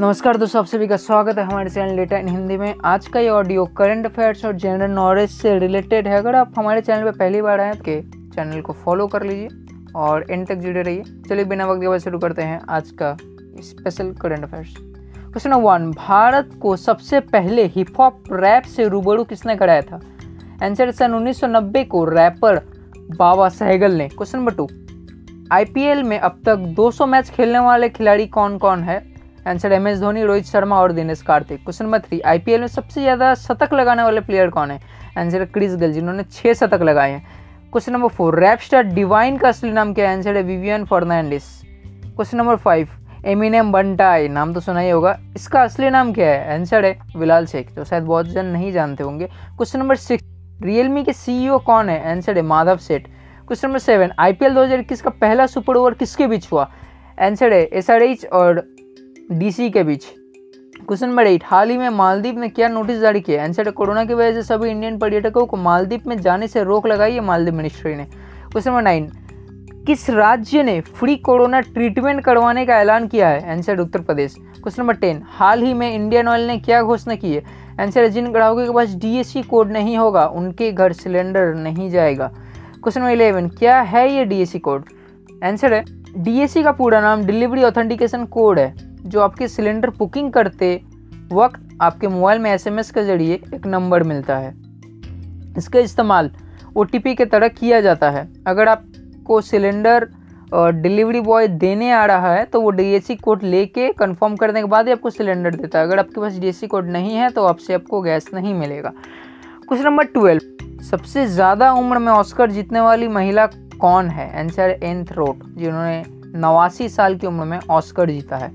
नमस्कार दोस्तों, आप सभी का स्वागत है हमारे चैनल डेटा इन हिंदी में। आज का ये ऑडियो करंट अफेयर्स और जनरल नॉलेज से रिलेटेड है। अगर आप हमारे चैनल पर पहली बार आए तो चैनल को फॉलो कर लीजिए और एंड तक जुड़े रहिए। चलिए बिना वक्त के शुरू करते हैं आज का special current affairs question number one Bharat को सबसे पहले हिप हॉप रैप से रूबरू किसने कराया था? आंसर सन 1990 को रैपर बाबा सहगल ने। क्वेश्चन नंबर टू आईपीएल में अब तक 200 मैच खेलने वाले खिलाड़ी कौन कौन है? Answer M S Dhoni Rohit Sharma और Dinesh Karthik question number three IPL में सबसे ज़्यादा शतक लगाने वाले प्लेयर कौन है? आंसर है क्रिस गल जिन्होंने छः शतक लगाए हैं. Question number four rap star Divine का असली नाम क्या है? आंसर है Vivian Fernandes question number five Eminem बंटाई नाम तो सुना ही होगा. इसका असली नाम क्या है? आंसर है विलाल शेख तो शायद बहुत जन नहीं जानते होंगे. क्वेश्चन नंबर सिक्स रियलमी के सीईओ कौन है? आंसर है माधव सेठ क्वेश्चन नंबर सेवन आईपीएल 2021 का पहला सुपर ओवर किसके बीच हुआ? आंसर है एस और डीसी के बीच। क्वेश्चन नंबर एट हाल ही में मालदीप ने क्या नोटिस जारी किया? आंसर कोरोना की वजह से सभी इंडियन पर्यटकों को मालदीप में जाने से रोक लगाई है मालदीप मिनिस्ट्री ने। क्वेश्चन नंबर नाइन किस राज्य ने फ्री कोरोना ट्रीटमेंट करवाने का ऐलान किया है? Answer Uttar Pradesh. Question number ten हाल ही में इंडियन ऑयल ने क्या घोषणा की है? आंसर जिन ग्राहकों के पास डीएससी कोड नहीं होगा, उनके घर सिलेंडर नहीं जाएगा। क्वेश्चन नंबर इलेवन क्या है ये डीएससी कोड आंसर है डीएससी का पूरा नाम डिलीवरी ऑथेंटिकेशन कोड है। जो आपके सिलेंडर बुकिंग करते वक्त आपके मोबाइल में एसएमएस के ज़रिए एक नंबर मिलता है। इसका इस्तेमाल ओटीपी के तरह किया जाता है। अगर आपको सिलेंडर डिलीवरी बॉय देने आ रहा है तो वो डी कोड लेके कंफर्म करने के बाद ही आपको सिलेंडर देता है। अगर आपके पास डी कोड नहीं है तो आपसे आपको गैस नहीं मिलेगा। Question number twelve. सबसे ज़्यादा उम्र में ऑस्कर जीतने वाली महिला कौन है? आंसर एंथ रोट जिन्होंने नवासी साल की उम्र में ऑस्कर जीता है।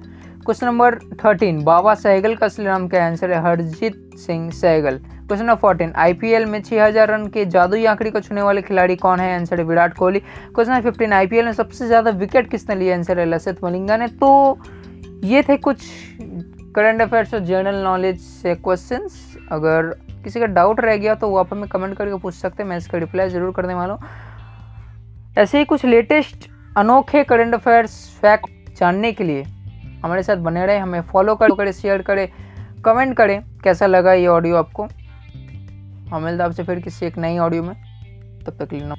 Question number thirteen, Baba Sehgal का असली नाम क्या आंसर है Harjeet Singh Sehgal. Question number fourteen, IPL में 6000 रन के जादुई आंकड़ी को छूने वाले खिलाड़ी कौन है? आंसर है Virat Kohli. Question number fifteen, IPL में सबसे ज़्यादा विकेट किसने लिया आंसर है लसित मलिंगा ने। तो ये थे कुछ करंट अफेयर्स और जनरल नॉलेज से क्वेश्चन अगर किसी का डाउट रह गया तो वो आप हमें कमेंट करके पूछ सकते हैं, मैं इसका रिप्लाई ज़रूर करने वाला हूँ। ऐसे ही कुछ लेटेस्ट अनोखे करंट अफेयर्स फैक्ट जानने के लिए हमारे साथ बने रहें, हमें फॉलो करें शेयर करें कमेंट करें, कैसा लगा ये ऑडियो आपको? हम मिलते आपसे फिर किसी एक नई ऑडियो में। तब तक लेना